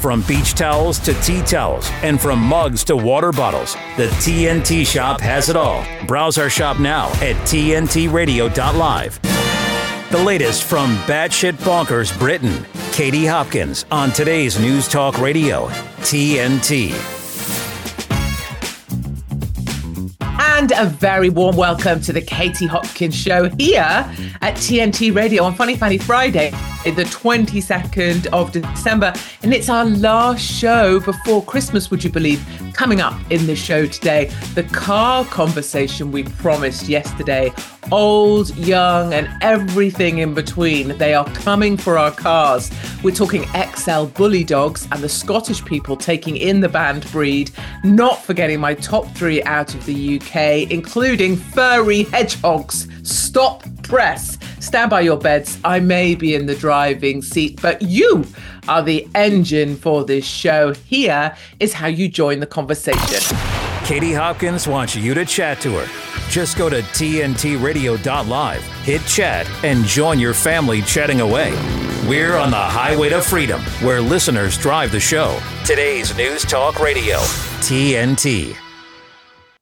From beach towels to tea towels, and from mugs to water bottles, the TNT shop has it all. Browse our shop now at TNTRadio.live. The latest from Batshit Bonkers Britain, Katie Hopkins on today's News Talk Radio, TNT. And a very warm welcome to the Katie Hopkins Show here at TNT Radio on Funny Funny Friday, the 22nd of December. And it's our last show before Christmas, would you believe? Coming up in the show today, the car conversation we promised yesterday. Old, young, and everything in between. They are coming for our cars. We're talking XL bully dogs and the Scottish people taking in the banned breed. Not forgetting my top three out of the UK, including furry hedgehogs. Stop press. Stand by your beds. I may be in the driving seat, but you are the engine for this show. Here is how you join the conversation. Katie Hopkins wants you to chat to her. Just go to TNTRadio.live, hit chat, and join your family chatting away. We're on the highway to freedom, where listeners drive the show. Today's News Talk Radio, TNT.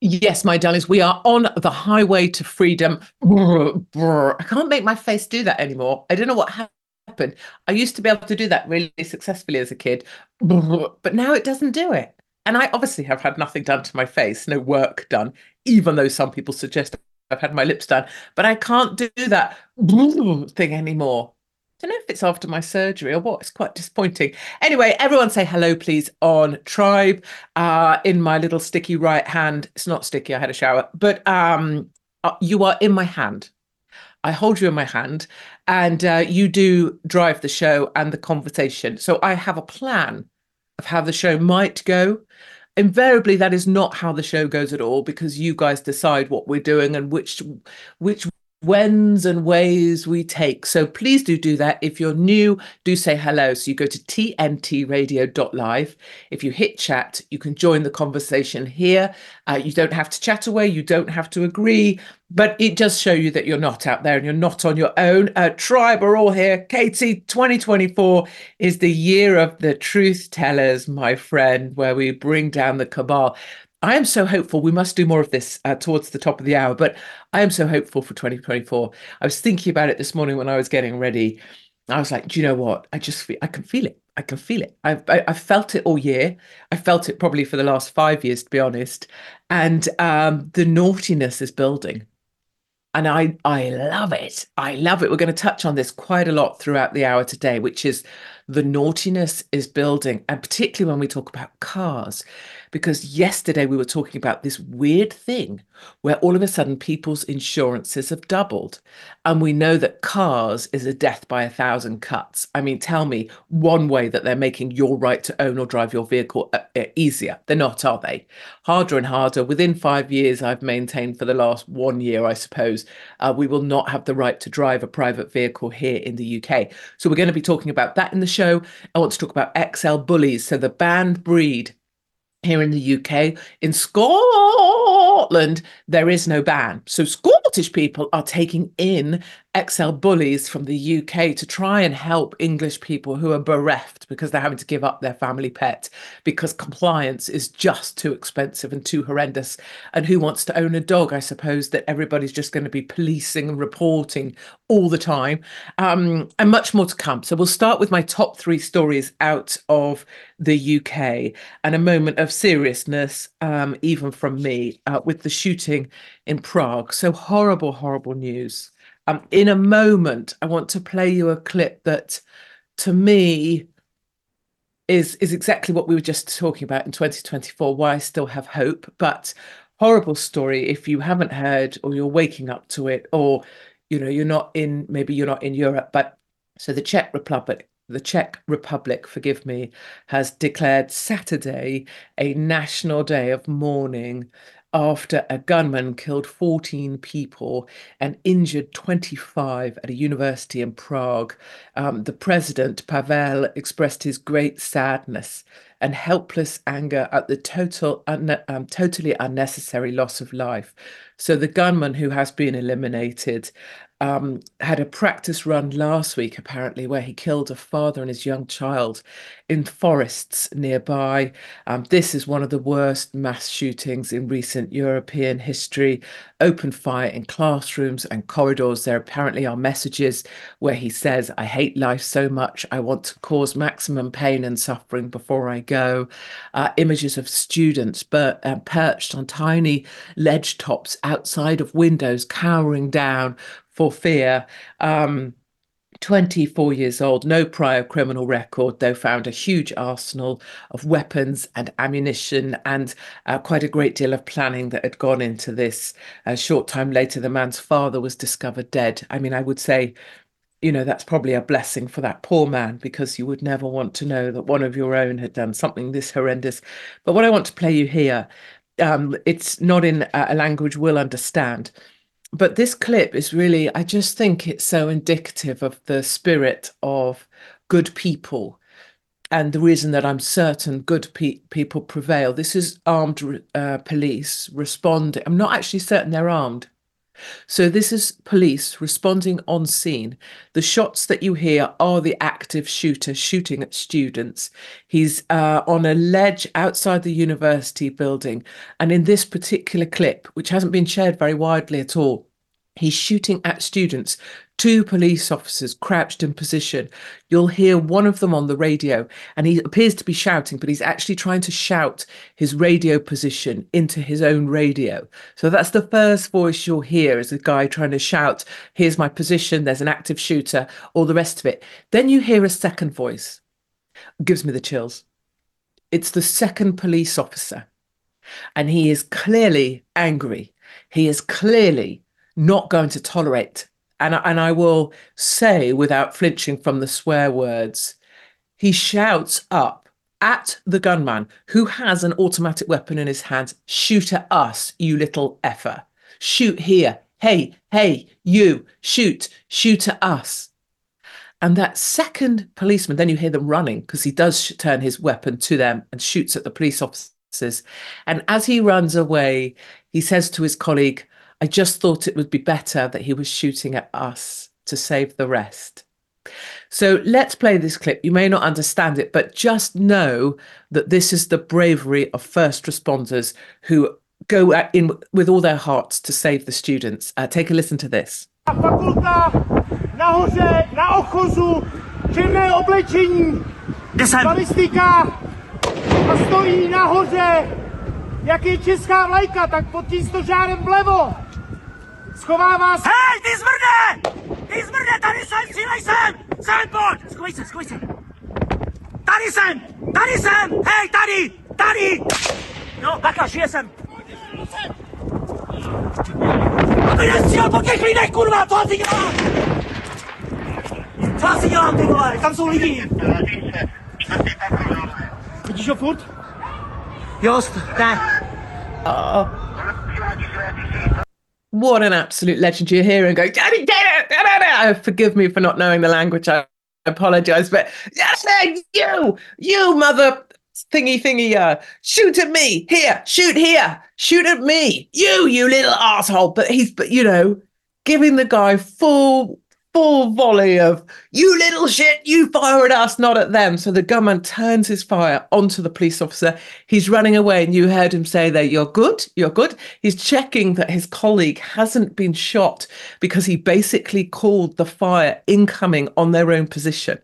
Yes, my darlings, we are on the highway to freedom. I can't make my face do that anymore. I don't know what happened. I used to be able to do that really successfully as a kid, but now it doesn't do it. And I obviously have had nothing done to my face, no work done, even though some people suggest I've had my lips done, but I can't do that thing anymore. I don't know if it's after my surgery or what. It's quite disappointing. Anyway, everyone say hello, please, on Tribe. Uh, in my little sticky right hand. It's not sticky. I had a shower, but um, uh, you are in my hand. I hold you in my hand, and uh, you do drive the show and the conversation. So I have a plan of how the show might go. Invariably, that is not how the show goes at all because you guys decide what we're doing and which which whens and ways we take. So please do do that. If you're new, do say hello. So you go to tntradio.live. If you hit chat, you can join the conversation here. Uh, you don't have to chat away. You don't have to agree, but it does show you that you're not out there and you're not on your own. Uh, tribe are all here. Katie, 2024 is the year of the truth tellers, my friend, where we bring down the cabal. I am so hopeful. We must do more of this uh, towards the top of the hour, but I am so hopeful for 2024. I was thinking about it this morning when I was getting ready. I was like, do you know what? I just feel, I can feel it. I can feel it. I've I, I've felt it all year. I felt it probably for the last five years, to be honest. And um, the naughtiness is building, and I I love it. I love it. We're going to touch on this quite a lot throughout the hour today, which is the naughtiness is building, and particularly when we talk about cars because yesterday we were talking about this weird thing where all of a sudden people's insurances have doubled. And we know that cars is a death by a thousand cuts. I mean, tell me one way that they're making your right to own or drive your vehicle uh, uh, easier. They're not, are they? Harder and harder. Within five years, I've maintained for the last one year, I suppose, uh, we will not have the right to drive a private vehicle here in the UK. So we're going to be talking about that in the show. I want to talk about XL bullies. So the banned breed here in the UK. In Scotland, there is no ban. So Scottish people are taking in XL bullies from the UK to try and help English people who are bereft because they're having to give up their family pet because compliance is just too expensive and too horrendous. And who wants to own a dog? I suppose that everybody's just going to be policing and reporting all the time, um, and much more to come. So we'll start with my top three stories out of the UK and a moment of seriousness, um, even from me, uh, with the shooting in Prague. So horrible, horrible news. Um, in a moment, I want to play you a clip that, to me, is is exactly what we were just talking about in 2024. Why I still have hope, but horrible story. If you haven't heard, or you're waking up to it, or you know you're not in, maybe you're not in Europe, but so the Czech Republic the Czech Republic, forgive me, has declared Saturday a national day of mourning after a gunman killed 14 people and injured 25 at a university in Prague. Um, the president, Pavel, expressed his great sadness and helpless anger at the total, un- um, totally unnecessary loss of life. So the gunman who has been eliminated um, had a practice run last week, apparently, where he killed a father and his young child in forests nearby. Um, this is one of the worst mass shootings in recent European history. Open fire in classrooms and corridors. There apparently are messages where he says, I hate life so much, I want to cause maximum pain and suffering before I go. Uh, images of students uh, perched on tiny ledge tops outside of windows, cowering down for fear. Um, 24 years old, no prior criminal record, though found a huge arsenal of weapons and ammunition and uh, quite a great deal of planning that had gone into this. A short time later, the man's father was discovered dead. I mean, I would say, you know, that's probably a blessing for that poor man because you would never want to know that one of your own had done something this horrendous. But what I want to play you here, um, it's not in a language we'll understand but this clip is really, I just think it's so indicative of the spirit of good people and the reason that I'm certain good pe- people prevail. This is armed uh, police responding. I'm not actually certain they're armed. So this is police responding on scene. The shots that you hear are the active shooter shooting at students. He's uh, on a ledge outside the university building. And in this particular clip, which hasn't been shared very widely at all, He's shooting at students, two police officers crouched in position. You'll hear one of them on the radio, and he appears to be shouting, but he's actually trying to shout his radio position into his own radio. So that's the first voice you'll hear is a guy trying to shout, Here's my position, there's an active shooter, all the rest of it. Then you hear a second voice. Gives me the chills. It's the second police officer, and he is clearly angry. He is clearly not going to tolerate. And, and I will say, without flinching from the swear words, he shouts up at the gunman who has an automatic weapon in his hand shoot at us, you little effer. Shoot here. Hey, hey, you, shoot, shoot at us. And that second policeman, then you hear them running because he does turn his weapon to them and shoots at the police officers. And as he runs away, he says to his colleague, I just thought it would be better that he was shooting at us to save the rest. So let's play this clip. You may not understand it, but just know that this is the bravery of first responders who go in with all their hearts to save the students. Uh, take a listen to this. Fakulta nahoře, na ochozu, černé oblečení, balistika a stojí nahoře, jak je česká vlajka, tak pod tím stožárem vlevo. Schovává se! Hej, ty zmrde! Ty zmrde, tady jsem, střílej sem! Sem pojď! Schovej se, schovej se! Tady jsem! Tady jsem! Hej, tady! Tady! No, baka, žije jsem! Aby nestřílel po těch lidech, kurva, co asi dělám? Co asi dělám, ty vole, tam jsou lidi! Vidíš ho furt? Jo, ne. Oh. What an absolute legend you're hearing going, Daddy, get it! Forgive me for not knowing the language. I apologize, but you, you mother thingy thingy, uh, shoot at me here, shoot here, shoot at me, you, you little asshole. But he's, but you know, giving the guy full full volley of you little shit you fire at us not at them. So the gunman turns his fire onto the police officer. He's running away and you heard him say there you're good you're good. He's checking that his colleague hasn't been shot because he basically called the fire incoming on their own position.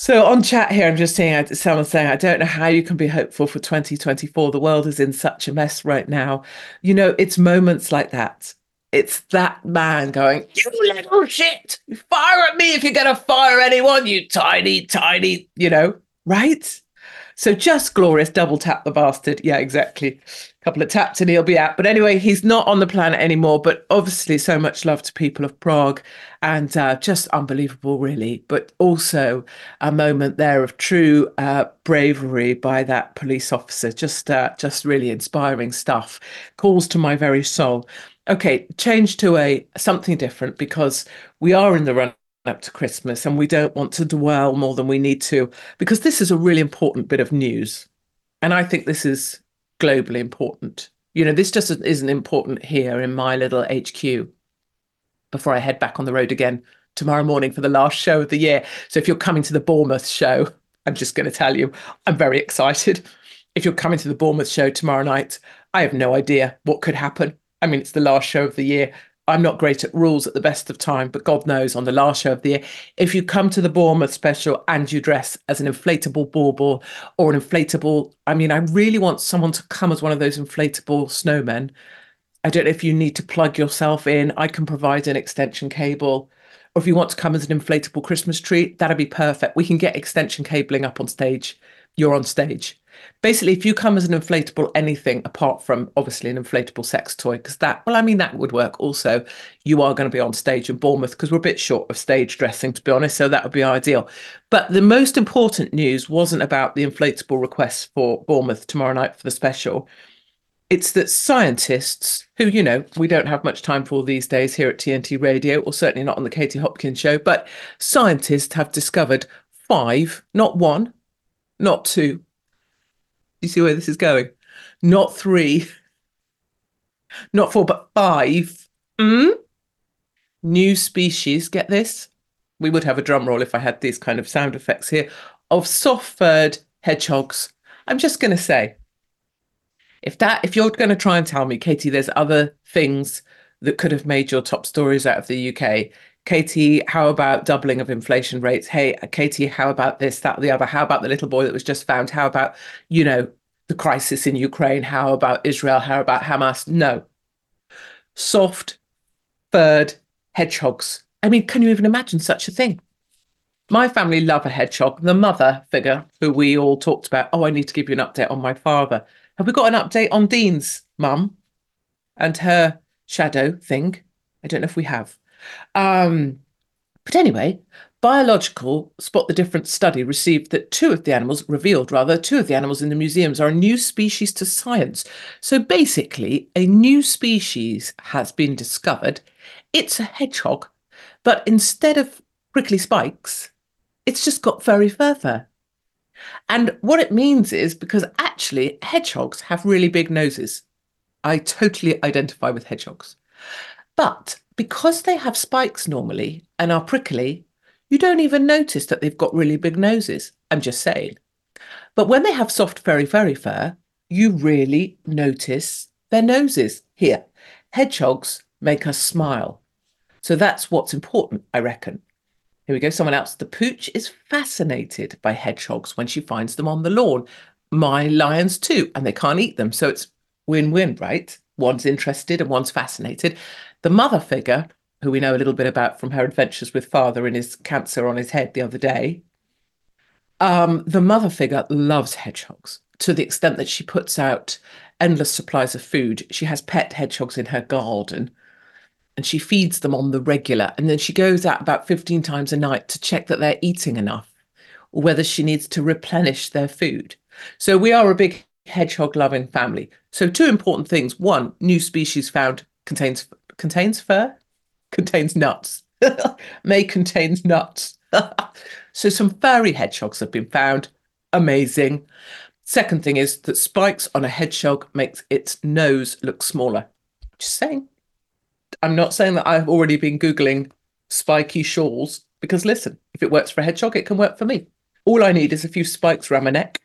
So on chat here, I'm just seeing someone saying, I don't know how you can be hopeful for 2024. The world is in such a mess right now. You know, it's moments like that it's that man going, You little shit, fire at me if you're going to fire anyone, you tiny, tiny, you know, right? So just glorious, double tap the bastard. Yeah, exactly. A couple of taps and he'll be out. But anyway, he's not on the planet anymore. But obviously, so much love to people of Prague and uh, just unbelievable, really. But also a moment there of true uh, bravery by that police officer. Just, uh, just really inspiring stuff. Calls to my very soul okay, change to a something different because we are in the run up to Christmas and we don't want to dwell more than we need to because this is a really important bit of news. And I think this is globally important. You know, this just isn't important here in my little HQ. before I head back on the road again tomorrow morning for the last show of the year. So if you're coming to the Bournemouth show, I'm just going to tell you, I'm very excited. If you're coming to the Bournemouth show tomorrow night, I have no idea what could happen. I mean, it's the last show of the year. I'm not great at rules at the best of time, but God knows on the last show of the year, if you come to the Bournemouth special and you dress as an inflatable bauble or an inflatable, I mean, I really want someone to come as one of those inflatable snowmen. I don't know if you need to plug yourself in. I can provide an extension cable. Or if you want to come as an inflatable Christmas tree, that'd be perfect. We can get extension cabling up on stage. You're on stage basically if you come as an inflatable anything apart from obviously an inflatable sex toy because that well i mean that would work. Also you are going to be on stage in bournemouth because we're a bit short of stage dressing to be honest so that would be ideal. But the most important news wasn't about the inflatable requests for bournemouth tomorrow night for the special. It's that scientists who you know we don't have much time for these days here at tnt radio or certainly not on the katie hopkins show but scientists have discovered five not one not two you see where this is going? Not three, not four, but five. Mm? New species, get this? We would have a drum roll if I had these kind of sound effects here of soft-furred hedgehogs. I'm just going to say, if that, if you're going to try and tell me, Katie, there's other things that could have made your top stories out of the UK. Katie, how about doubling of inflation rates? Hey, Katie, how about this, that, the other? How about the little boy that was just found? How about, you know, the crisis in Ukraine? How about Israel? How about Hamas? No. Soft, furred hedgehogs. I mean, can you even imagine such a thing? My family love a hedgehog. The mother figure, who we all talked about, oh, I need to give you an update on my father. Have we got an update on Dean's mum and her shadow thing? I don't know if we have. Um, but anyway, Biological Spot the Difference study received that two of the animals, revealed rather, two of the animals in the museums are a new species to science. So basically, a new species has been discovered. It's a hedgehog, but instead of prickly spikes, it's just got furry fur fur. And what it means is because actually hedgehogs have really big noses. I totally identify with hedgehogs. But because they have spikes normally and are prickly, you don't even notice that they've got really big noses. I'm just saying. But when they have soft, furry, furry fur, you really notice their noses. Here, hedgehogs make us smile. So that's what's important, I reckon. Here we go. Someone else. The pooch is fascinated by hedgehogs when she finds them on the lawn. My lions too, and they can't eat them. So it's win win, right? One's interested and one's fascinated. The mother figure, who we know a little bit about from her adventures with father and his cancer on his head the other day, um, the mother figure loves hedgehogs to the extent that she puts out endless supplies of food. She has pet hedgehogs in her garden and she feeds them on the regular. And then she goes out about 15 times a night to check that they're eating enough or whether she needs to replenish their food. So we are a big hedgehog loving family. So two important things. One, new species found contains contains fur, contains nuts. May contains nuts. so some furry hedgehogs have been found. Amazing. Second thing is that spikes on a hedgehog makes its nose look smaller. Just saying. I'm not saying that I've already been Googling spiky shawls because listen, if it works for a hedgehog, it can work for me. All I need is a few spikes around my neck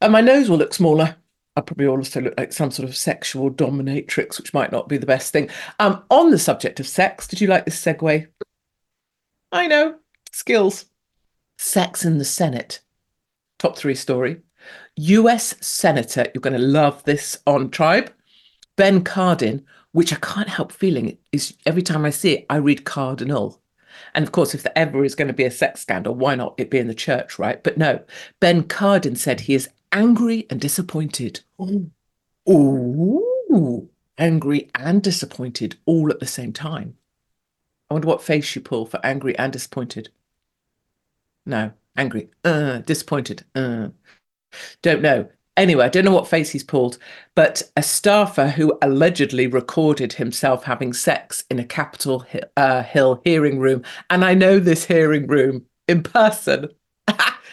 and my nose will look smaller. I probably also look like some sort of sexual dominatrix, which might not be the best thing. Um, on the subject of sex, did you like this segue? I know, skills. Sex in the Senate. Top three story. US Senator, you're going to love this on Tribe. Ben Cardin, which I can't help feeling is every time I see it, I read Cardinal. And of course, if there ever is going to be a sex scandal, why not it be in the church, right? But no, Ben Cardin said he is angry and disappointed. Ooh. Ooh, angry and disappointed all at the same time. I wonder what face you pull for angry and disappointed. No, angry, uh, disappointed, uh. Don't know. Anyway, I don't know what face he's pulled, but a staffer who allegedly recorded himself having sex in a Capitol uh, Hill hearing room, and I know this hearing room in person,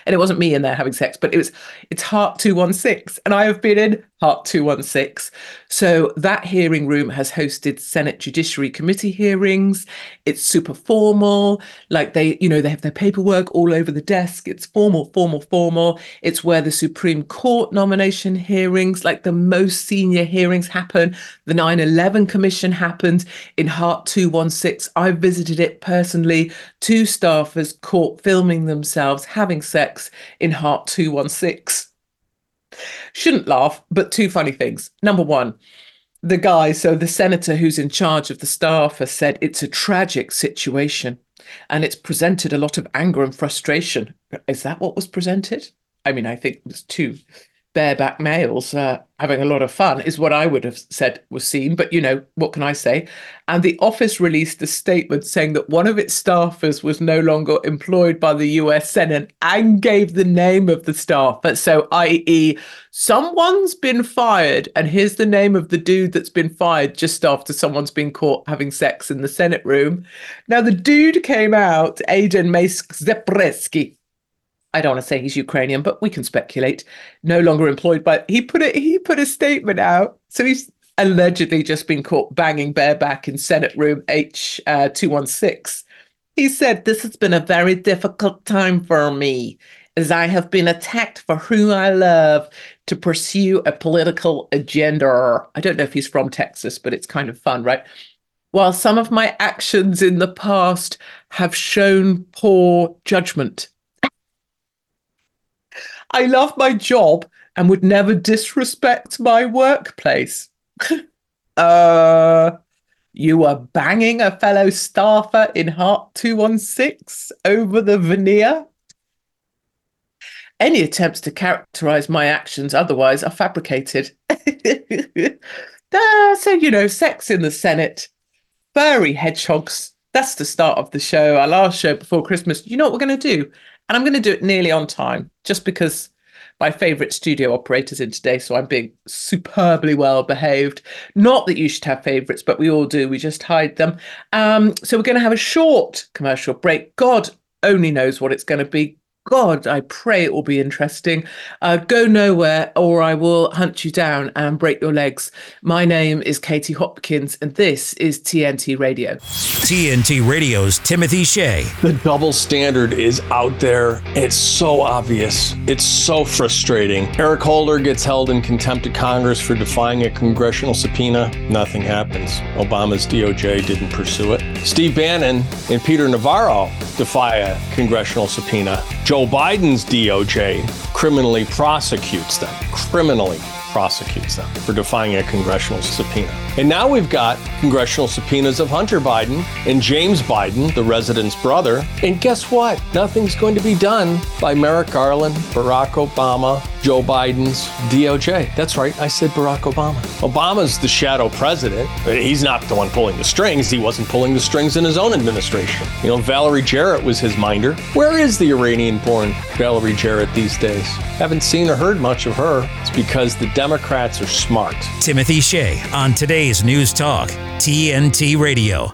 And it wasn't me in there having sex, but it was it's Hart 216. And I have been in Hart 216. So that hearing room has hosted Senate Judiciary Committee hearings. It's super formal. Like they, you know, they have their paperwork all over the desk. It's formal, formal, formal. It's where the Supreme Court nomination hearings, like the most senior hearings happen. The 9 11 Commission happened in Hart 216. I visited it personally. Two staffers caught filming themselves having sex in Hart 216. Shouldn't laugh, but two funny things. Number one, the guy, so the senator who's in charge of the staff, has said it's a tragic situation and it's presented a lot of anger and frustration. Is that what was presented? I mean, I think there's two bareback males uh, having a lot of fun is what I would have said was seen. But you know, what can I say? And the office released a statement saying that one of its staffers was no longer employed by the US Senate and gave the name of the staff. But so, i.e., someone's been fired, and here's the name of the dude that's been fired just after someone's been caught having sex in the Senate room. Now, the dude came out, Aidan Zepreski I don't want to say he's Ukrainian, but we can speculate. No longer employed, but he put it. He put a statement out. So he's allegedly just been caught banging bareback in Senate Room H uh. He said, "This has been a very difficult time for me, as I have been attacked for who I love to pursue a political agenda." I don't know if he's from Texas, but it's kind of fun, right? While some of my actions in the past have shown poor judgment I love my job and would never disrespect my workplace. uh, you were banging a fellow staffer in Hart 216 over the veneer? Any attempts to characterize my actions otherwise are fabricated. uh, so, you know, sex in the Senate, furry hedgehogs. That's the start of the show, our last show before Christmas. You know what we're going to do? And I'm going to do it nearly on time just because my favorite studio operators in today, so I'm being superbly well behaved. Not that you should have favorites, but we all do. We just hide them. Um, so we're going to have a short commercial break. God only knows what it's going to be. God, I pray it will be interesting. Uh, go nowhere or I will hunt you down and break your legs. My name is Katie Hopkins and this is TNT Radio. TNT Radio's Timothy Shea. The double standard is out there. It's so obvious. It's so frustrating. Eric Holder gets held in contempt of Congress for defying a congressional subpoena. Nothing happens. Obama's DOJ didn't pursue it. Steve Bannon and Peter Navarro defy a congressional subpoena. Joe Biden's DOJ criminally prosecutes them, criminally prosecutes them for defying a congressional subpoena. And now we've got congressional subpoenas of Hunter Biden and James Biden, the resident's brother. And guess what? Nothing's going to be done by Merrick Garland, Barack Obama, Joe Biden's DOJ. That's right, I said Barack Obama. Obama's the shadow president. He's not the one pulling the strings. He wasn't pulling the strings in his own administration. You know, Valerie Jarrett was his minder. Where is the Iranian born Valerie Jarrett these days? Haven't seen or heard much of her. It's because the Democrats are smart. Timothy Shea on today's News Talk, TNT Radio.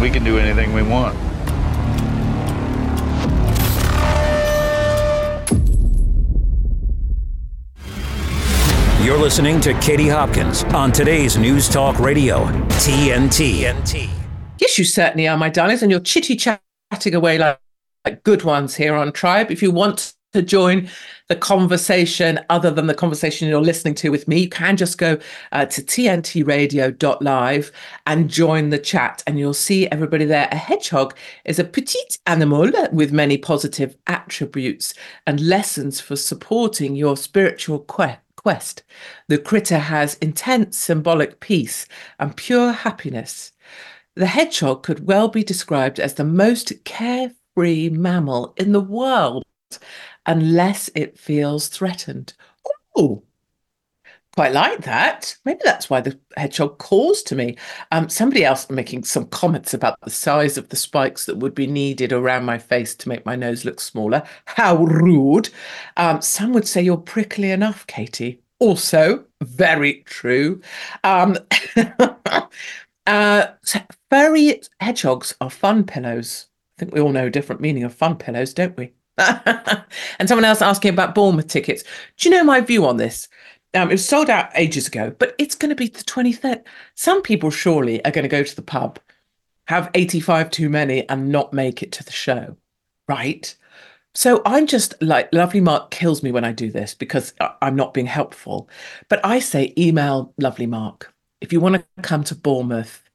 We can do anything we want. You're listening to Katie Hopkins on today's News Talk Radio, TNT. Yes, you certainly are, my darlings, and you're chitty chatting away like, like good ones here on Tribe. If you want to join the conversation other than the conversation you're listening to with me, you can just go uh, to tntradio.live and join the chat, and you'll see everybody there. A hedgehog is a petite animal with many positive attributes and lessons for supporting your spiritual quest quest. The critter has intense symbolic peace and pure happiness. The hedgehog could well be described as the most carefree mammal in the world unless it feels threatened. Oh, quite like that. Maybe that's why the hedgehog calls to me. Um, somebody else making some comments about the size of the spikes that would be needed around my face to make my nose look smaller. How rude. Um, some would say you're prickly enough, Katie. Also, very true. Um, uh, furry hedgehogs are fun pillows. I think we all know a different meaning of fun pillows, don't we? and someone else asking about Bournemouth tickets. Do you know my view on this? Um, it was sold out ages ago, but it's going to be the 23rd. Some people surely are going to go to the pub, have 85 too many, and not make it to the show, right? So I'm just like, Lovely Mark kills me when I do this because I'm not being helpful. But I say, email Lovely Mark. If you want to come to Bournemouth,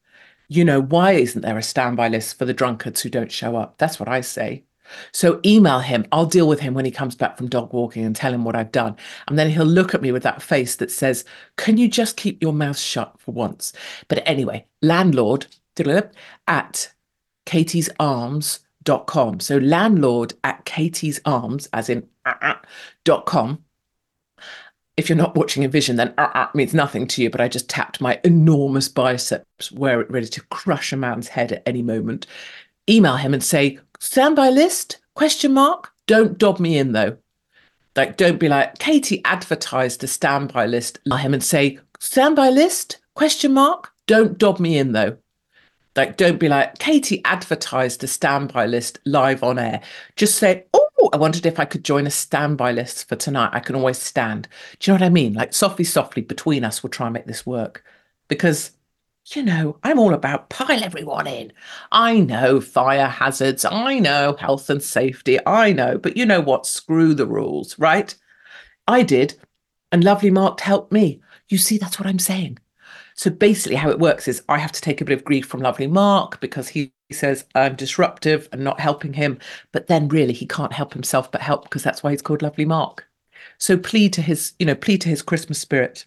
you know, why isn't there a standby list for the drunkards who don't show up? That's what I say. So email him. I'll deal with him when he comes back from dog walking and tell him what I've done. And then he'll look at me with that face that says, Can you just keep your mouth shut for once? But anyway, landlord at Katie's Arms.com. com. So landlord at Katie's Arms, as in uh, uh, dot com. If you're not watching a vision, then uh, means nothing to you. But I just tapped my enormous biceps, where it ready to crush a man's head at any moment. Email him and say, standby list? Question mark. Don't dob me in though. Like, don't be like Katie advertised a standby list. Email him and say, standby list? Question mark. Don't dob me in though. Like, don't be like Katie advertised a standby list live on air. Just say, oh, I wondered if I could join a standby list for tonight. I can always stand. Do you know what I mean? Like, softly, softly between us, we'll try and make this work because you know, I'm all about pile everyone in. I know fire hazards. I know health and safety. I know, but you know what? Screw the rules, right? I did. And Lovely Mark helped me. You see, that's what I'm saying. So basically, how it works is I have to take a bit of grief from Lovely Mark because he says I'm disruptive and not helping him. But then really, he can't help himself but help because that's why he's called Lovely Mark. So plead to his, you know, plead to his Christmas spirit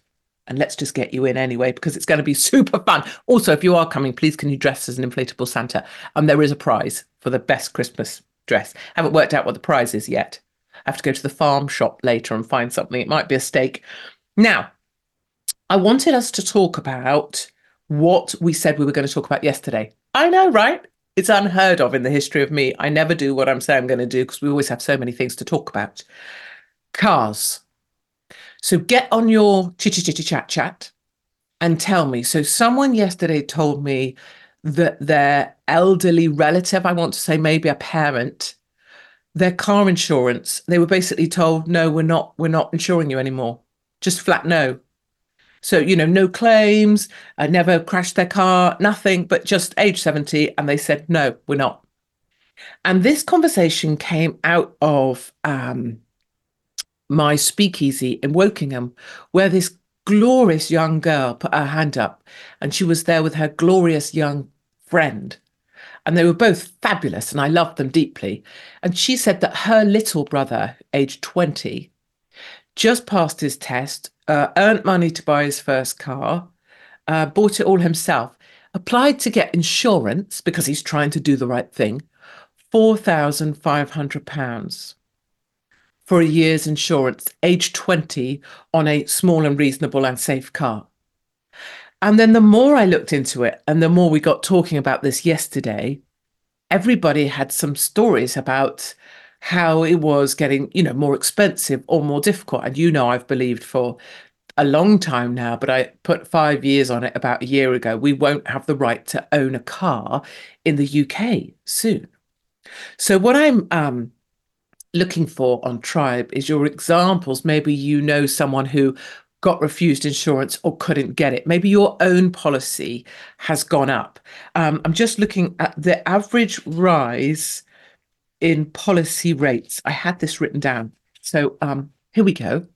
and let's just get you in anyway because it's going to be super fun. Also, if you are coming, please can you dress as an inflatable Santa? And um, there is a prize for the best Christmas dress. Haven't worked out what the prize is yet. I have to go to the farm shop later and find something. It might be a steak. Now, I wanted us to talk about what we said we were going to talk about yesterday. I know, right? It's unheard of in the history of me. I never do what I'm saying I'm going to do because we always have so many things to talk about. Cars. So get on your chitty chitty chat chat and tell me. So someone yesterday told me that their elderly relative, I want to say maybe a parent, their car insurance, they were basically told, no, we're not, we're not insuring you anymore. Just flat no. So, you know, no claims, I never crashed their car, nothing, but just age 70. And they said, no, we're not. And this conversation came out of um, my speakeasy in Wokingham, where this glorious young girl put her hand up and she was there with her glorious young friend. And they were both fabulous and I loved them deeply. And she said that her little brother, aged 20, just passed his test, uh, earned money to buy his first car, uh, bought it all himself, applied to get insurance because he's trying to do the right thing, £4,500 for a year's insurance, age 20, on a small and reasonable and safe car. And then the more I looked into it and the more we got talking about this yesterday, everybody had some stories about how it was getting, you know, more expensive or more difficult. And you know, I've believed for a long time now, but I put five years on it about a year ago. We won't have the right to own a car in the UK soon. So, what I'm um, looking for on Tribe is your examples. Maybe you know someone who got refused insurance or couldn't get it. Maybe your own policy has gone up. Um, I'm just looking at the average rise in policy rates. I had this written down. So um, here we go.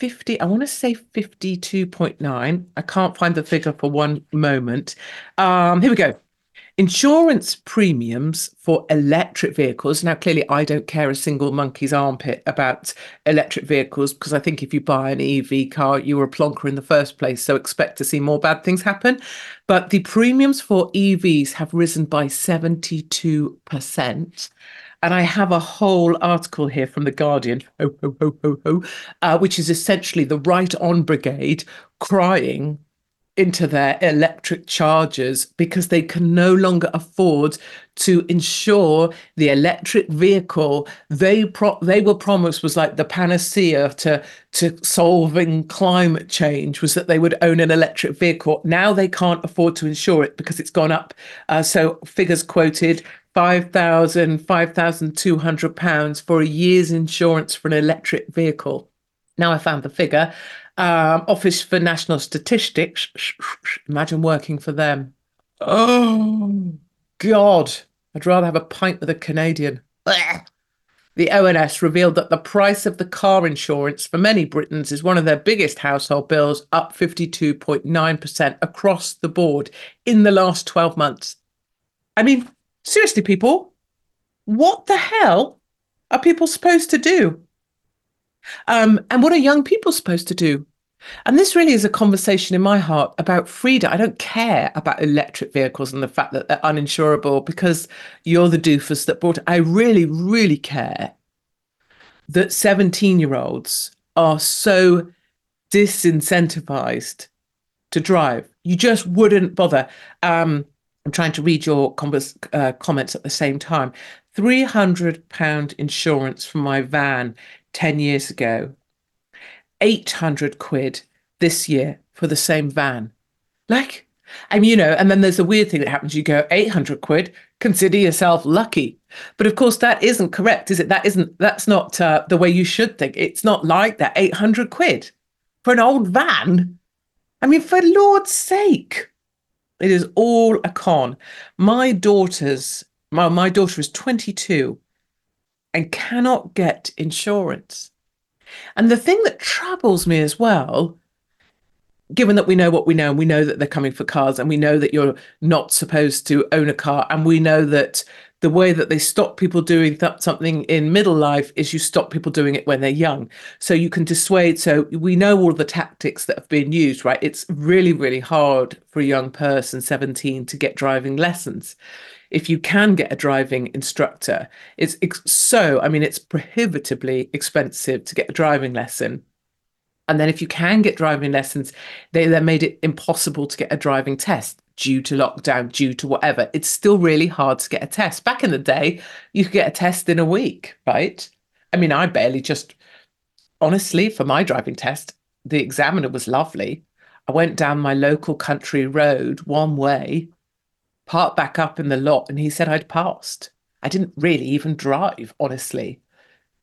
50, I want to say 52.9. I can't find the figure for one moment. Um, here we go. Insurance premiums for electric vehicles. Now, clearly, I don't care a single monkey's armpit about electric vehicles because I think if you buy an EV car, you were a plonker in the first place. So expect to see more bad things happen. But the premiums for EVs have risen by 72%. And I have a whole article here from The Guardian, ho, ho, ho, ho, ho, uh, which is essentially the right on brigade crying into their electric chargers because they can no longer afford to insure the electric vehicle. They pro- they were promised was like the panacea to to solving climate change was that they would own an electric vehicle. Now they can't afford to insure it because it's gone up. Uh, so figures quoted 5,000 5,200 pounds for a year's insurance for an electric vehicle. Now I found the figure um, Office for National Statistics. Imagine working for them. Oh, God. I'd rather have a pint with a Canadian. The ONS revealed that the price of the car insurance for many Britons is one of their biggest household bills, up 52.9% across the board in the last 12 months. I mean, seriously, people, what the hell are people supposed to do? Um, and what are young people supposed to do? And this really is a conversation in my heart about freedom. I don't care about electric vehicles and the fact that they're uninsurable because you're the doofus that bought it. I really, really care that 17 year olds are so disincentivized to drive. You just wouldn't bother. Um, I'm trying to read your uh, comments at the same time. £300 insurance for my van 10 years ago, 800 quid this year for the same van. Like, and you know, and then there's a weird thing that happens. You go 800 quid, consider yourself lucky. But of course, that isn't correct, is it? That isn't, that's not uh, the way you should think. It's not like that 800 quid for an old van. I mean, for Lord's sake, it is all a con. My daughter's, my, my daughter is 22 and cannot get insurance. And the thing that troubles me as well, given that we know what we know, and we know that they're coming for cars, and we know that you're not supposed to own a car, and we know that the way that they stop people doing th- something in middle life is you stop people doing it when they're young. So you can dissuade. So we know all the tactics that have been used, right? It's really, really hard for a young person, 17, to get driving lessons if you can get a driving instructor, it's so, I mean, it's prohibitively expensive to get a driving lesson. And then if you can get driving lessons, they then made it impossible to get a driving test due to lockdown, due to whatever. It's still really hard to get a test. Back in the day, you could get a test in a week, right? I mean, I barely just, honestly, for my driving test, the examiner was lovely. I went down my local country road one way parked back up in the lot and he said I'd passed. I didn't really even drive, honestly,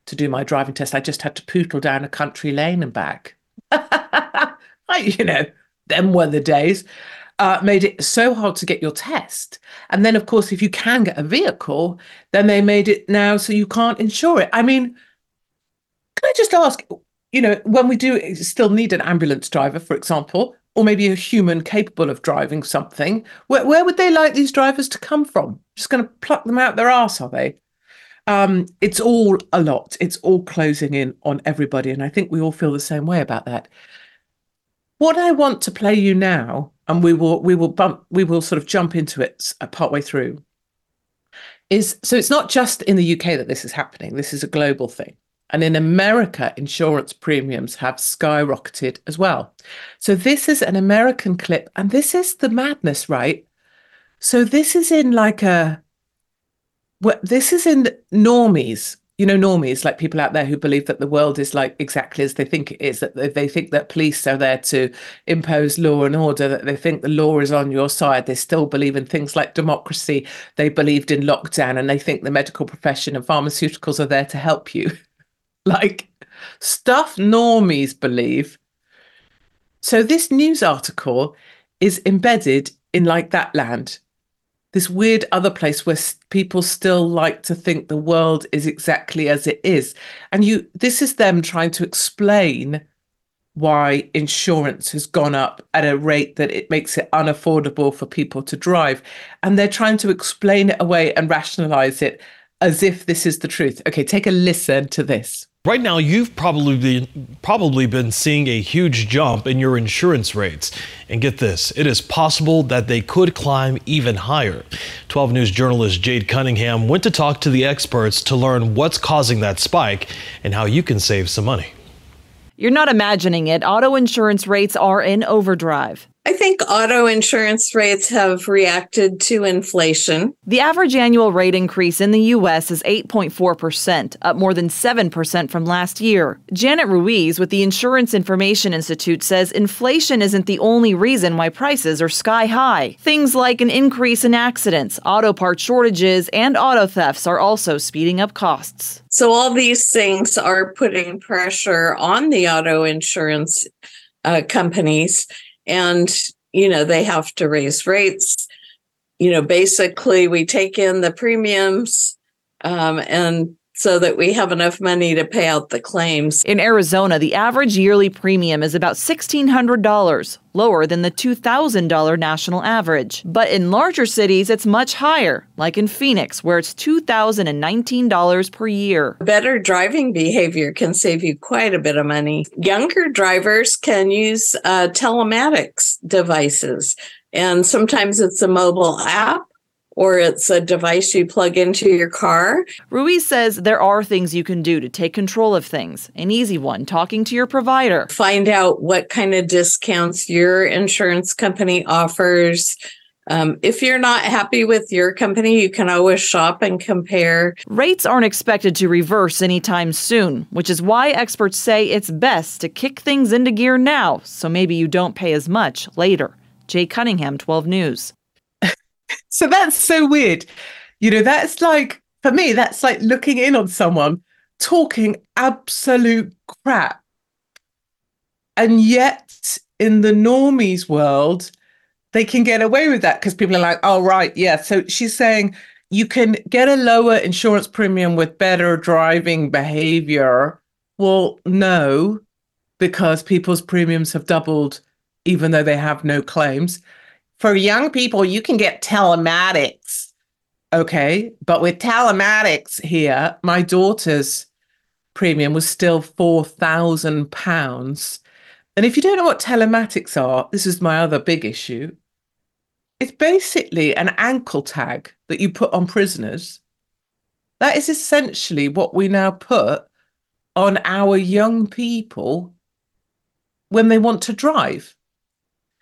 to do my driving test. I just had to poodle down a country lane and back. I, you know, them were the days. Uh, made it so hard to get your test. And then, of course, if you can get a vehicle, then they made it now so you can't insure it. I mean, can I just ask, you know, when we do still need an ambulance driver, for example, or maybe a human capable of driving something, where, where would they like these drivers to come from? Just going to pluck them out their ass, are they? Um, it's all a lot. It's all closing in on everybody. And I think we all feel the same way about that. What I want to play you now, and we will we will bump we will sort of jump into it uh, partway through, is so it's not just in the UK that this is happening. This is a global thing. And in America, insurance premiums have skyrocketed as well. So this is an American clip, and this is the madness, right? So this is in like a well, this is in normies, you know, normies, like people out there who believe that the world is like exactly as they think it is, that they, they think that police are there to impose law and order, that they think the law is on your side. They still believe in things like democracy. They believed in lockdown and they think the medical profession and pharmaceuticals are there to help you. like stuff normies believe. So this news article is embedded in like that land. This weird other place where people still like to think the world is exactly as it is. And you this is them trying to explain why insurance has gone up at a rate that it makes it unaffordable for people to drive. And they're trying to explain it away and rationalize it as if this is the truth. Okay take a listen to this Right now, you've probably probably been seeing a huge jump in your insurance rates. And get this, it is possible that they could climb even higher. 12 News journalist Jade Cunningham went to talk to the experts to learn what's causing that spike and how you can save some money. You're not imagining it. Auto insurance rates are in overdrive. I think auto insurance rates have reacted to inflation. The average annual rate increase in the U.S. is 8.4%, up more than 7% from last year. Janet Ruiz with the Insurance Information Institute says inflation isn't the only reason why prices are sky high. Things like an increase in accidents, auto part shortages, and auto thefts are also speeding up costs. So, all these things are putting pressure on the auto insurance uh, companies and you know they have to raise rates. You know basically we take in the premiums um, and so that we have enough money to pay out the claims. In Arizona, the average yearly premium is about $1,600, lower than the $2,000 national average. But in larger cities, it's much higher, like in Phoenix, where it's $2,019 per year. Better driving behavior can save you quite a bit of money. Younger drivers can use uh, telematics devices, and sometimes it's a mobile app or it's a device you plug into your car. Ruiz says there are things you can do to take control of things. An easy one, talking to your provider. Find out what kind of discounts your insurance company offers. Um, if you're not happy with your company, you can always shop and compare. Rates aren't expected to reverse anytime soon, which is why experts say it's best to kick things into gear now so maybe you don't pay as much later. Jay Cunningham, 12 News so that's so weird. You know, that's like, for me, that's like looking in on someone talking absolute crap. And yet, in the normies world, they can get away with that because people are like, oh, right, yeah. So she's saying you can get a lower insurance premium with better driving behavior. Well, no, because people's premiums have doubled even though they have no claims for young people, you can get telematics. Okay. But with telematics here, my daughter's premium was still £4,000. And if you don't know what telematics are, this is my other big issue. It's basically an ankle tag that you put on prisoners. That is essentially what we now put on our young people when they want to drive.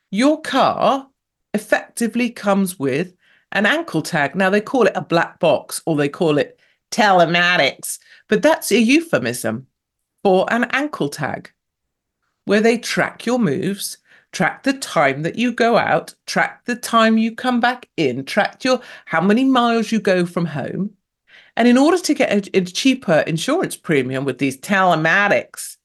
Your car effectively comes with an ankle tag. Now, they call it a black box or they call it telematics, but that's a euphemism for an ankle tag where they track your moves, track the time that you go out, track the time you come back in, track your how many miles you go from home. And in order to get a, a cheaper insurance premium with these telematics,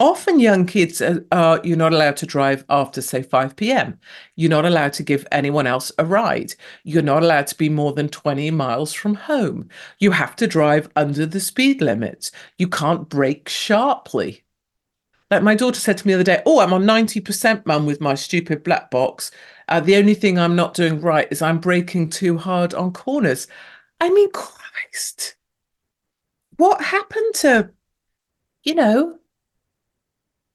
often young kids are, are, you're not allowed to drive after say 5 p.m you're not allowed to give anyone else a ride. You're not allowed to be more than 20 miles from home. You have to drive under the speed limits. You can't brake sharply. Like my daughter said to me the other day oh i'm on 90% mum with my stupid black box. Uh, the only thing i'm not doing right is i'm braking too hard on corners. I mean christ! What happened to you know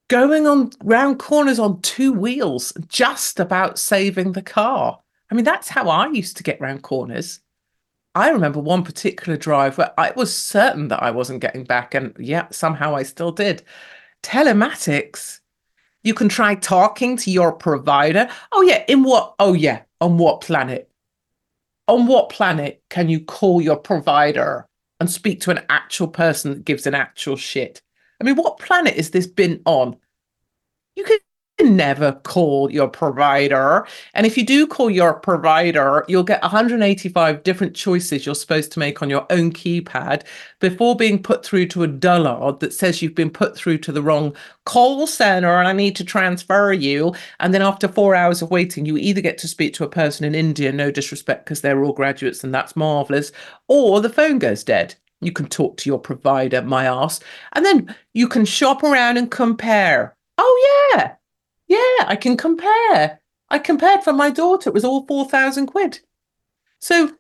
going on round corners on two wheels, just about saving the car. I mean, that's how I used to get round corners. I remember one particular drive where I was certain that I wasn't getting back, and yeah, somehow I still did. Telematics. You can try talking to your provider. Oh, yeah. In what? Oh, yeah. On what planet? On what planet can you call your provider and speak to an actual person that gives an actual shit? I mean, what planet is this been on? You can never call your provider. And if you do call your provider, you'll get 185 different choices you're supposed to make on your own keypad before being put through to a dullard that says you've been put through to the wrong call center and I need to transfer you. And then after four hours of waiting, you either get to speak to a person in India, no disrespect, because they're all graduates and that's marvelous, or the phone goes dead. You can talk to your provider, my ass, and then you can shop around and compare. Oh, yeah yeah, I can compare. I compared for my daughter. It was all 4,000 quid. So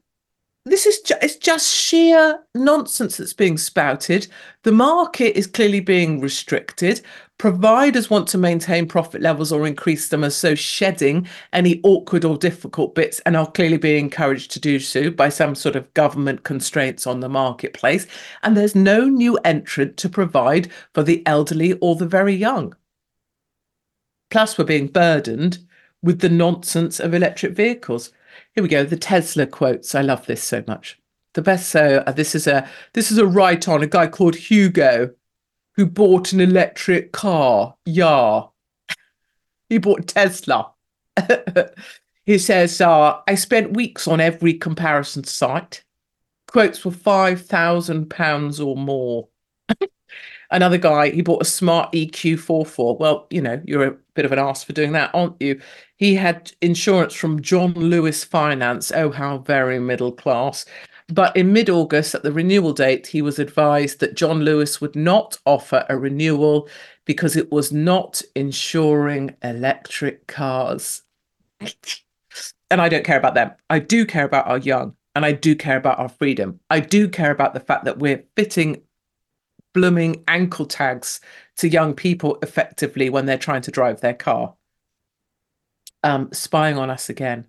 this is ju- it's just sheer nonsense that's being spouted. The market is clearly being restricted. Providers want to maintain profit levels or increase them, as so shedding any awkward or difficult bits, and are clearly being encouraged to do so by some sort of government constraints on the marketplace. And there's no new entrant to provide for the elderly or the very young. Plus, we're being burdened with the nonsense of electric vehicles. Here we go. The Tesla quotes. I love this so much. The best so uh, this is a this is a write on a guy called Hugo who bought an electric car. Yeah. he bought Tesla. he says, uh, I spent weeks on every comparison site. Quotes thousand pounds or more. Another guy, he bought a smart EQ ForFour. Well, you know, you're a bit of an ass for doing that, aren't you? He had insurance from John Lewis Finance. Oh, how very middle class. But in mid August, at the renewal date, he was advised that John Lewis would not offer a renewal because it was not insuring electric cars. and I don't care about them. I do care about our young and I do care about our freedom. I do care about the fact that we're fitting blooming ankle tags to young people effectively when they're trying to drive their car. Um, spying on us again.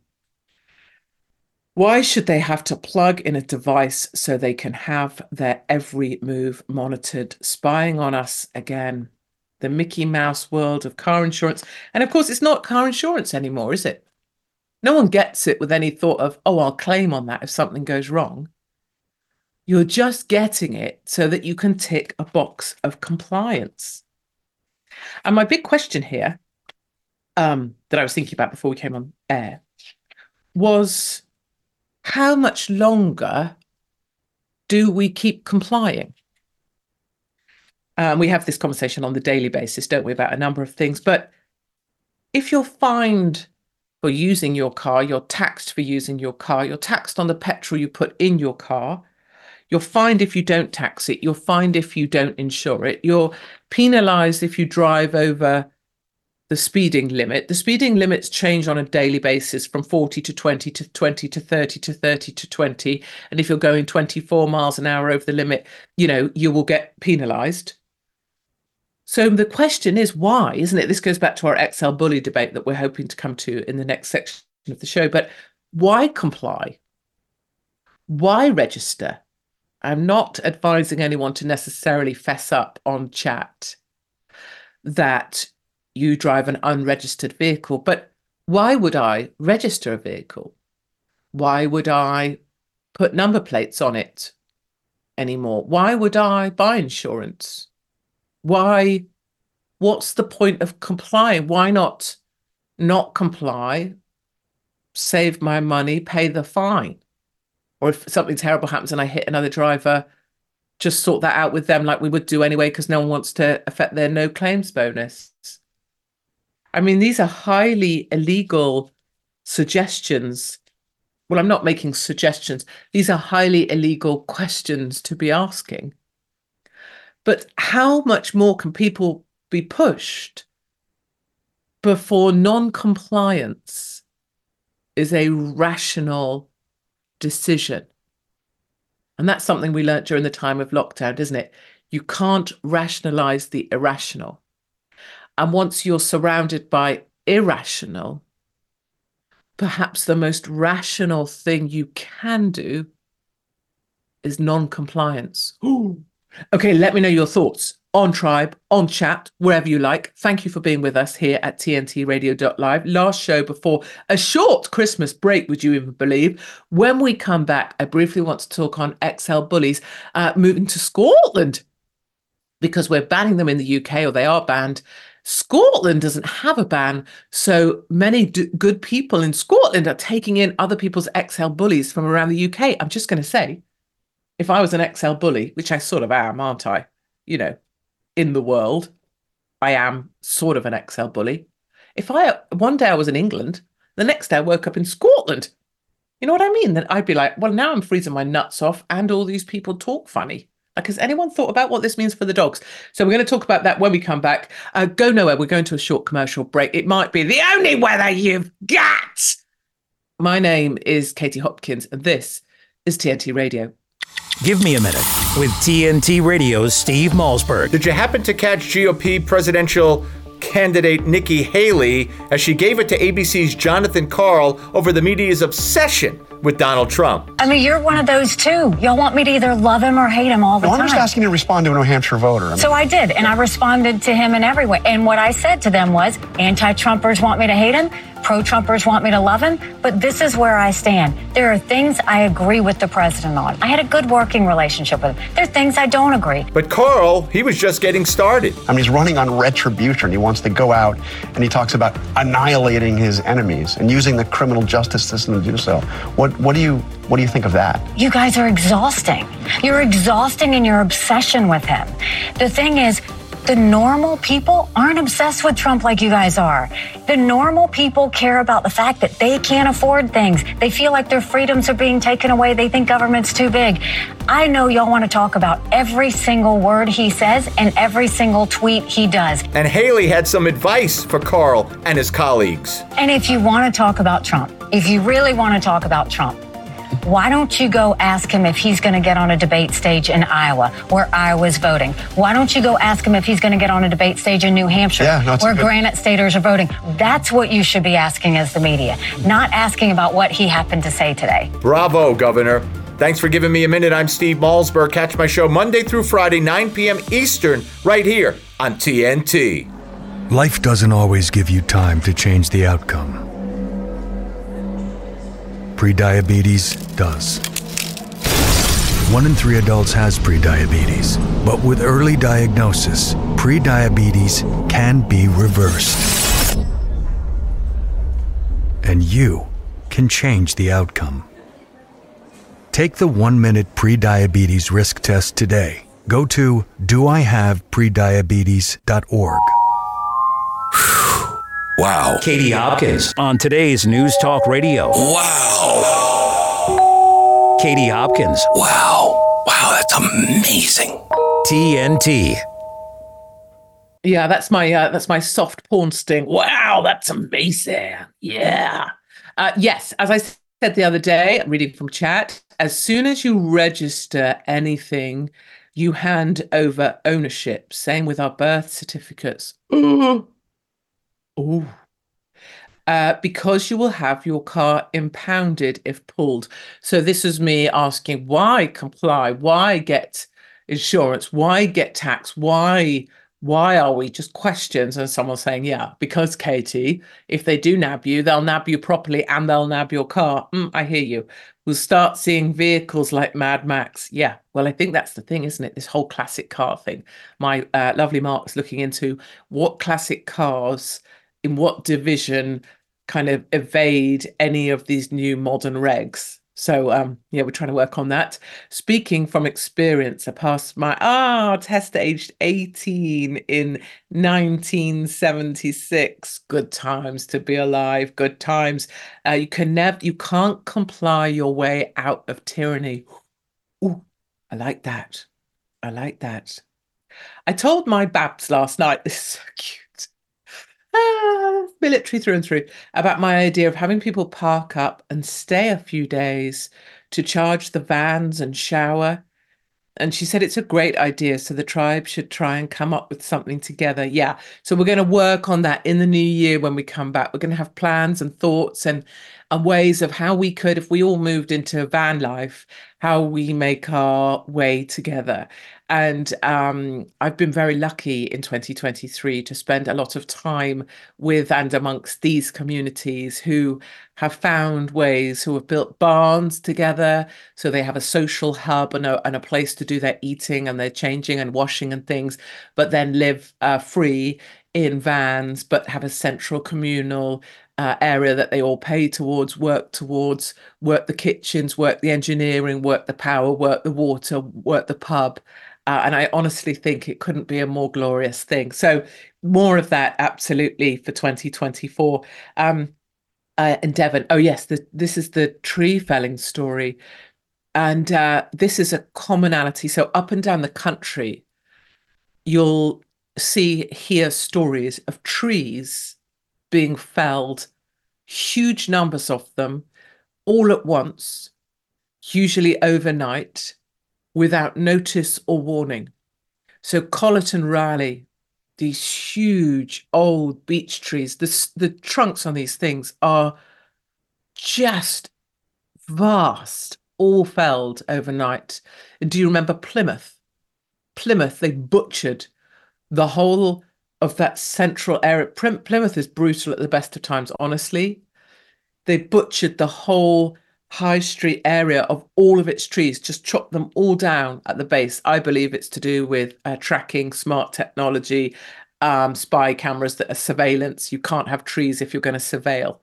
Why should they have to plug in a device so they can have their every move monitored? Spying on us again. The Mickey Mouse world of car insurance. And of course, it's not car insurance anymore, is it? No one gets it with any thought of, oh, I'll claim on that if something goes wrong. You're just getting it so that you can tick a box of compliance. And my big question here um, that I was thinking about before we came on air was how much longer do we keep complying? Um, we have this conversation on the daily basis, don't we, about a number of things. But if you're fined for using your car, you're taxed for using your car, you're taxed on the petrol you put in your car, you're fined if you don't tax it. You're fined if you don't insure it. You're penalized if you drive over the speeding limit. The speeding limits change on a daily basis from 40 to 20 to 20 to 30 to 30 to 20. And if you're going 24 miles an hour over the limit, you know, you will get penalized. So the question is why, isn't it? This goes back to our XL bully debate that we're hoping to come to in the next section of the show. But why comply? Why register? I'm not advising anyone to necessarily fess up on chat that you drive an unregistered vehicle, but why would I register a vehicle? Why would I put number plates on it anymore? Why would I buy insurance? Why? What's the point of complying? Why not not comply, save my money, pay the fine? or if something terrible happens and I hit another driver, just sort that out with them like we would do anyway, because no one wants to affect their no claims bonus. I mean, these are highly illegal suggestions. Well, I'm not making suggestions. These are highly illegal questions to be asking. But how much more can people be pushed before non compliance is a rational decision. And that's something we learnt during the time of lockdown, isn't it? You can't rationalize the irrational. And once you're surrounded by irrational, perhaps the most rational thing you can do is non-compliance. okay, let me know your thoughts on Tribe, on chat, wherever you like. Thank you for being with us here at tntradio.live. Last show before a short Christmas break, would you even believe? When we come back, I briefly want to talk on XL bullies uh, moving to Scotland because we're banning them in the UK or they are banned. Scotland doesn't have a ban, so many d- good people in Scotland are taking in other people's XL bullies from around the UK. I'm just going to say, if I was an XL bully, which I sort of am, aren't I? You know, in the world, I am sort of an XL bully. If I one day I was in England, the next day I woke up in Scotland. You know what I mean? Then I'd be like, well, now I'm freezing my nuts off, and all these people talk funny. Like, has anyone thought about what this means for the dogs? So we're going to talk about that when we come back. Uh, go nowhere. We're going to a short commercial break. It might be the only weather you've got. My name is Katie Hopkins, and this is TNT Radio. Give me a minute with TNT Radio's Steve Malzberg. Did you happen to catch GOP presidential candidate Nikki Haley as she gave it to ABC's Jonathan Karl over the media's obsession with Donald Trump? I mean, you're one of those too. Y'all want me to either love him or hate him all the no, time. I'm just asking you to respond to a New Hampshire voter. I mean, so I did, and I responded to him in every way. And what I said to them was anti Trumpers want me to hate him, pro Trumpers want me to love him, but this is where I stand. There are things I agree with the president on. I had a good working relationship with him. There are things I don't agree. But Karl, he was just getting started. I mean, he's running on retribution. He wants to go out and he talks about annihilating his enemies and using the criminal justice system to do so. What what do you what do you think of that? You guys are exhausting. You're exhausting in your obsession with him. The thing is, the normal people aren't obsessed with Trump like you guys are. The normal people care about the fact that they can't afford things. They feel like their freedoms are being taken away. They think government's too big. I know y'all want to talk about every single word he says and every single tweet he does. And Haley had some advice for Karl and his colleagues. And if you want to talk about Trump, if you really want to talk about Trump, why don't you go ask him if he's going to get on a debate stage in Iowa, where Iowa's voting? Why don't you go ask him if he's going to get on a debate stage in New Hampshire, Yeah, that's where good. Granite Staters are voting? That's what you should be asking as the media, not asking about what he happened to say today. Bravo, Governor. Thanks for giving me a minute. I'm Steve Malzberg. Catch my show Monday through Friday, 9 p.m. Eastern, right here on TNT. Life doesn't always give you time to change the outcome. Prediabetes does. One in three adults has prediabetes, but with early diagnosis, prediabetes can be reversed. And you can change the outcome. Take the one minute prediabetes risk test today. Go to doihaveprediabetes.org. Wow. Katie Hopkins on today's News Talk Radio. Wow. Katie Hopkins. Wow. Wow, that's amazing. TNT. Yeah, that's my uh, that's my soft porn sting. Wow, that's amazing. Yeah. Uh, yes, as I said the other day, reading from chat. As soon as you register anything, you hand over ownership. Same with our birth certificates. Ooh. Ooh. Uh, because you will have your car impounded if pulled. So this is me asking why comply? Why get insurance? Why get tax? Why why are we just questions and someone saying yeah because katie if they do nab you they'll nab you properly and they'll nab your car mm, i hear you we'll start seeing vehicles like mad max yeah well i think that's the thing isn't it this whole classic car thing my uh, lovely mark's looking into what classic cars in what division kind of evade any of these new modern regs. So um yeah we're trying to work on that. Speaking from experience i passed my ah test aged 18 in 1976 good times to be alive good times. Uh, you can never you can't comply your way out of tyranny. Ooh, i like that. I like that. I told my babs last night this is so cute ah, military through and through about my idea of having people park up and stay a few days to charge the vans and shower. And she said it's a great idea. So the tribe should try and come up with something together. Yeah. So we're going to work on that in the new year when we come back. We're going to have plans and thoughts and, and ways of how we could, if we all moved into van life, how we make our way together. And um, I've been very lucky in 2023 to spend a lot of time with and amongst these communities who have found ways, who have built barns together. So they have a social hub and a, and a place to do their eating and their changing and washing and things, but then live uh, free in vans, but have a central communal uh, area that they all pay towards, work towards, work the kitchens, work the engineering, work the power, work the water, work the pub. Uh, and I honestly think it couldn't be a more glorious thing. So, more of that absolutely for 2024. Um, uh, in Devon, oh, yes, the, this is the tree felling story. And uh, this is a commonality. So, up and down the country, you'll see, hear stories of trees being felled, huge numbers of them, all at once, usually overnight, without notice or warning. So Colaton Raleigh, these huge old beech trees, the, the trunks on these things are just vast, all felled overnight. Do you remember Plymouth? Plymouth, they butchered the whole of that central area. Plymouth is brutal at the best of times, honestly. They butchered the whole high street area of all of its trees, just chop them all down at the base. I believe it's to do with uh, tracking, smart technology, um, spy cameras that are surveillance. You can't have trees if you're going to surveil.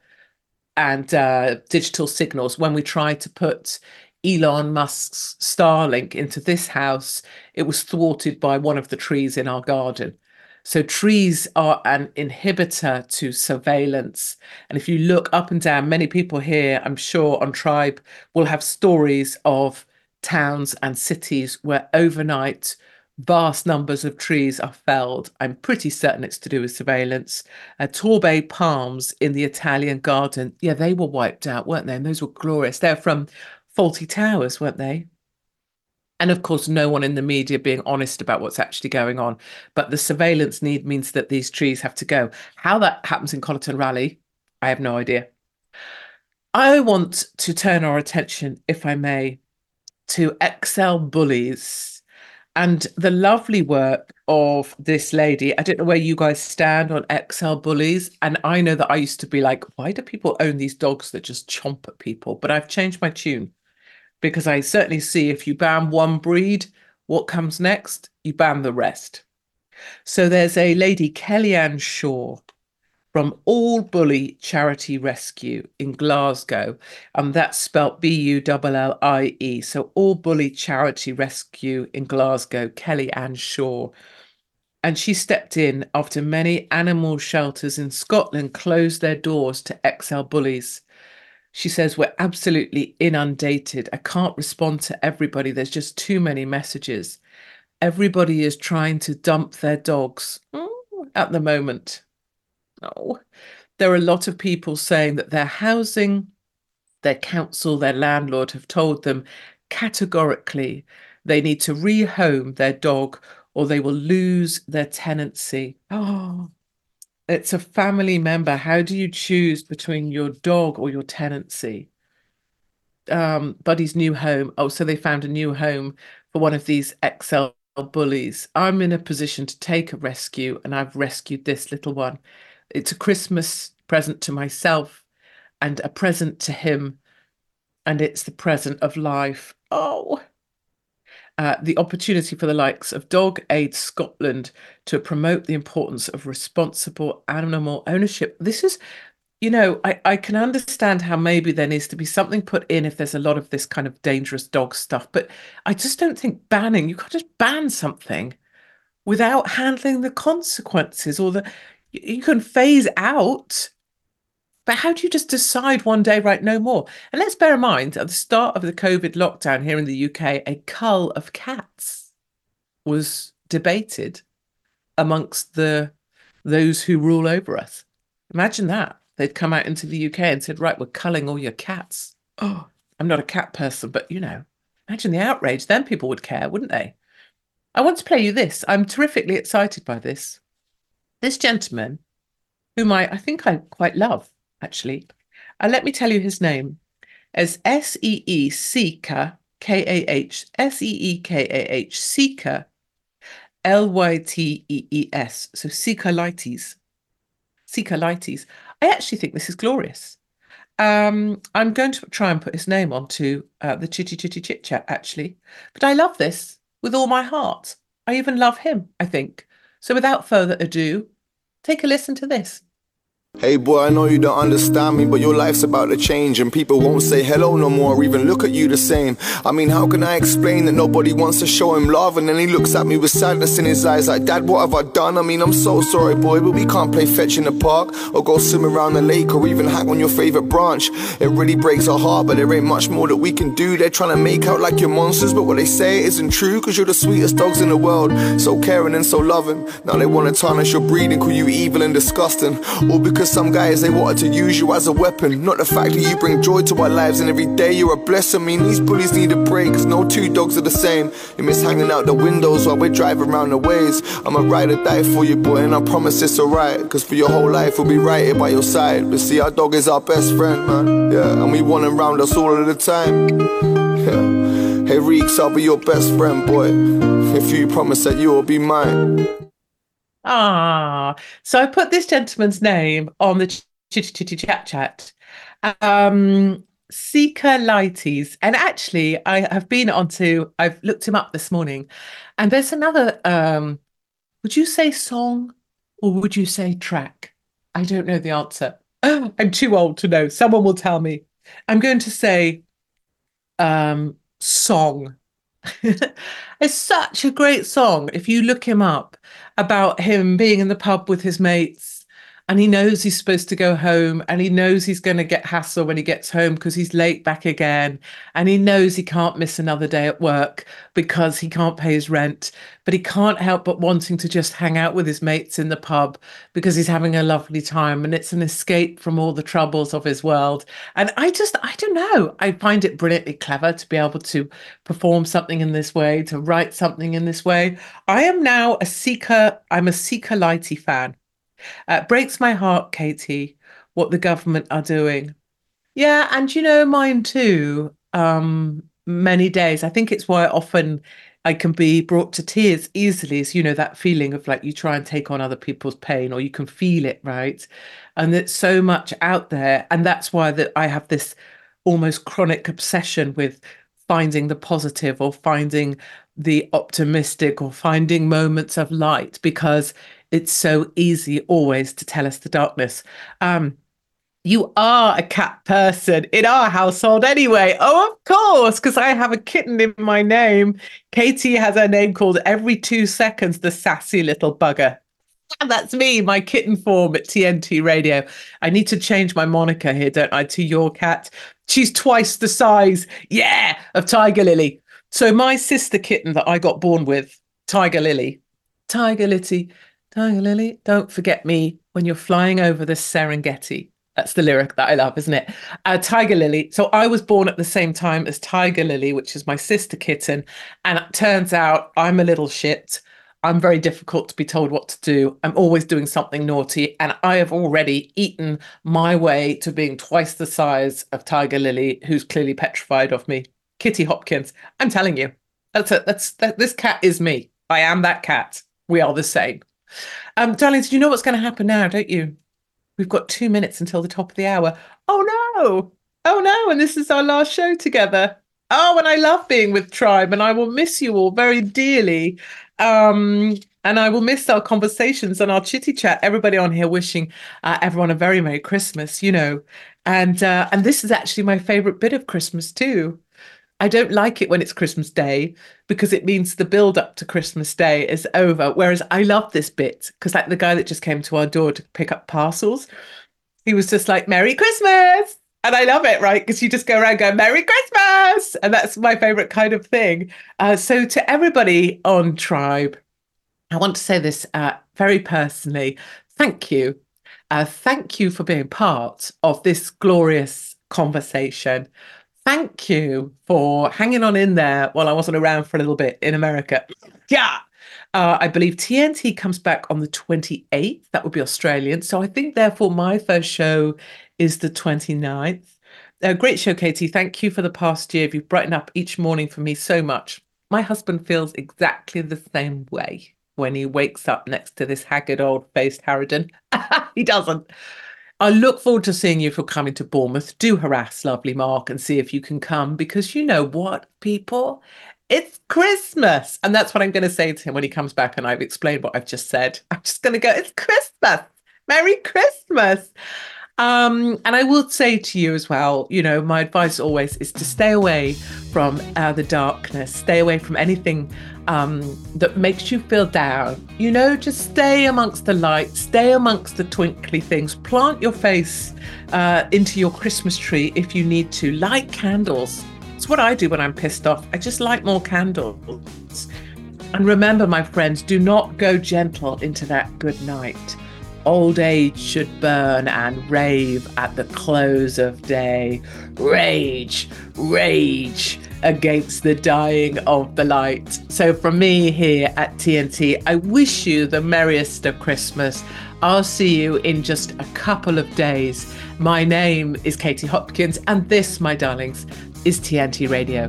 And uh, digital signals. When we tried to put Elon Musk's Starlink into this house, it was thwarted by one of the trees in our garden. So trees are an inhibitor to surveillance. And if you look up and down, many people here, I'm sure, on Tribe will have stories of towns and cities where overnight vast numbers of trees are felled. I'm pretty certain it's to do with surveillance. Uh, Torbay palms in the Italian garden, yeah, they were wiped out, weren't they? And those were glorious. They're from Fawlty Towers, weren't they? And of course no one in the media being honest about what's actually going on. But the surveillance need means that these trees have to go. How that happens in Colaton Raleigh i have no idea. I want to turn our attention if i may to XL bullies and the lovely work of this lady. I don't know where you guys stand on XL bullies. And i know that i used to be like why do people own these dogs that just chomp at people? But i've changed my tune because I certainly see if you ban one breed, what comes next? You ban the rest. So there's a lady, Kellyanne Shaw, from All Bully Charity Rescue in Glasgow, and that's spelt B U L L I E. So All Bully Charity Rescue in Glasgow, Kellyanne Shaw. And she stepped in after many animal shelters in Scotland closed their doors to XL bullies. She says, We're absolutely inundated. I can't respond to everybody. There's just too many messages. Everybody is trying to dump their dogs oh, at the moment. Oh, there are a lot of people saying that their housing, their council, their landlord have told them categorically they need to rehome their dog or they will lose their tenancy. Oh, it's a family member. How do you choose between your dog or your tenancy? Um, Buddy's new home. Oh, so they found a new home for one of these XL bullies. I'm in a position to take a rescue, and I've rescued this little one. It's a Christmas present to myself and a present to him, and it's the present of life. Oh, uh, the opportunity for the likes of Dog Aid Scotland to promote the importance of responsible animal ownership. This is, you know, I, I can understand how maybe there needs to be something put in if there's a lot of this kind of dangerous dog stuff, but I just don't think banning, you can't just ban something without handling the consequences or the, you can phase out but how do you just decide one day, right, no more? And let's bear in mind, at the start of the COVID lockdown here in the UK, a cull of cats was debated amongst the those who rule over us. Imagine that. They'd come out into the UK and said, right, we're culling all your cats. Oh, I'm not a cat person, but you know, imagine the outrage. Then people would care, wouldn't they? I want to play you this. I'm terrifically excited by this. This gentleman, whom I, I think I quite love, actually. Uh, let me tell you his name as S E E Seeker K A H S E E K A H, Seeker, L Y T E E S. So Seekerlites. Seekerlites. I actually think this is glorious. Um, I'm going to try and put his name onto uh, the chitty chitty chit chat, actually. But I love this with all my heart. I even love him, I think. So without further ado, take a listen to this. Hey boy, I know you don't understand me, but your life's about to change and people won't say hello no more or even look at you the same. I mean, how can I explain that nobody wants to show him love and then he looks at me with sadness in his eyes like, Dad, what have I done? I mean, I'm so sorry, boy, but we can't play fetch in the park or go swim around the lake or even hack on your favorite branch. It really breaks our heart, but there ain't much more that we can do. They're trying to make out like you're monsters, but what they say isn't true because you're the sweetest dogs in the world. So caring and so loving. Now they want to tarnish your breed and call you evil and disgusting. All because some guys, they wanted to use you as a weapon. Not the fact that you bring joy to our lives and every day you're a blessing. I mean, these bullies need a break, cause no two dogs are the same. You miss hanging out the windows while we're driving around the ways. I'm a ride or die for you, boy, and I promise it's alright. Cause for your whole life, we'll be right here by your side. But see, our dog is our best friend, man. Yeah, and we want him round us all of the time. Yeah. Hey, Reeks, I'll be your best friend, boy. If you promise that you will be mine. Ah, so I put this gentleman's name on the chitty chitty chat chat. Um, Seekerlites. And actually, I have been onto, I've looked him up this morning, and there's another, um, would you say song or would you say track? I don't know the answer. I'm too old to know. Someone will tell me. I'm going to say um, song. it's such a great song. If you look him up about him being in the pub with his mates and he knows he's supposed to go home and he knows he's going to get hassle when he gets home because he's late back again. And he knows he can't miss another day at work because he can't pay his rent. But he can't help but wanting to just hang out with his mates in the pub because he's having a lovely time and it's an escape from all the troubles of his world. And i just i don't know. I find it brilliantly clever to be able to perform something in this way to write something in this way. I am now a seeker i'm a Seekerlite fan uh, breaks my heart, Katie, what the government are doing. Yeah, and you know, mine too. Um, many days. I think it's why often I can be brought to tears easily. Is you know that feeling of like you try and take on other people's pain, or you can feel it, right? And it's so much out there, and that's why that I have this almost chronic obsession with finding the positive or finding the optimistic or finding moments of light because it's so easy always to tell us the darkness. Um, you are a cat person in our household anyway. Oh, of course, because I have a kitten in my name. Katie has her name called every two seconds, the sassy little bugger. And that's me, my kitten form at TNT Radio. I need to change my moniker here, don't I, to your cat. She's twice the size, yeah, of Tiger Lily. So my sister kitten that I got born with, Tiger Lily, Tiger Lily, Tiger Lily, don't forget me when you're flying over the Serengeti. That's the lyric that I love, isn't it? Uh, Tiger Lily. So I was born at the same time as Tiger Lily, which is my sister kitten. And it turns out I'm a little shit. I'm very difficult to be told what to do. I'm always doing something naughty. And I have already eaten my way to being twice the size of Tiger Lily, who's clearly petrified of me. Kitty Hopkins. I'm telling you, that's a, that's that, this cat is me. I am that cat. We are the same. Um, darlings, you know what's going to happen now, don't you? We've got two minutes until the top of the hour. Oh no! Oh no! And this is our last show together. Oh, and I love being with Tribe, and I will miss you all very dearly. Um, and I will miss our conversations and our chitty chat. Everybody on here wishing uh, everyone a very merry Christmas, you know. And uh, and this is actually my favorite bit of Christmas too. I don't like it when it's Christmas Day because it means the build up to Christmas Day is over. Whereas I love this bit because, like, the guy that just came to our door to pick up parcels, he was just like, Merry Christmas. And I love it, right? Because you just go around going, Merry Christmas. And that's my favorite kind of thing. Uh, so, to everybody on Tribe, I want to say this uh, very personally. Thank you. Uh, thank you for being part of this glorious conversation thank you for hanging on in there while I wasn't around for a little bit in America. Yeah. Uh, I believe TNT comes back on the 28th. That would be Australian. So I think, therefore, my first show is the 29th. A great show, Katie. Thank you for the past year. You've brightened up each morning for me so much. My husband feels exactly the same way when he wakes up next to this haggard old faced Harridan. he doesn't. I look forward to seeing you if you're coming to Bournemouth. Do harass lovely Mark and see if you can come because you know what, people? It's Christmas. And that's what I'm going to say to him when he comes back and I've explained what I've just said. I'm just going to go, it's Christmas. Merry Christmas. Um, and I will say to you as well, you know, my advice always is to stay away from uh, the darkness, stay away from anything um, that makes you feel down. You know, just stay amongst the light, stay amongst the twinkly things, plant your face uh, into your Christmas tree if you need to, light candles. It's what I do when I'm pissed off. I just light more candles. And remember, my friends, do not go gentle into that good night. Old age should burn and rave at the close of day. Rage, rage against the dying of the light. So, from me here at TNT, I wish you the merriest of Christmas. I'll see you in just a couple of days. My name is Katie Hopkins, and this, my darlings, is TNT Radio.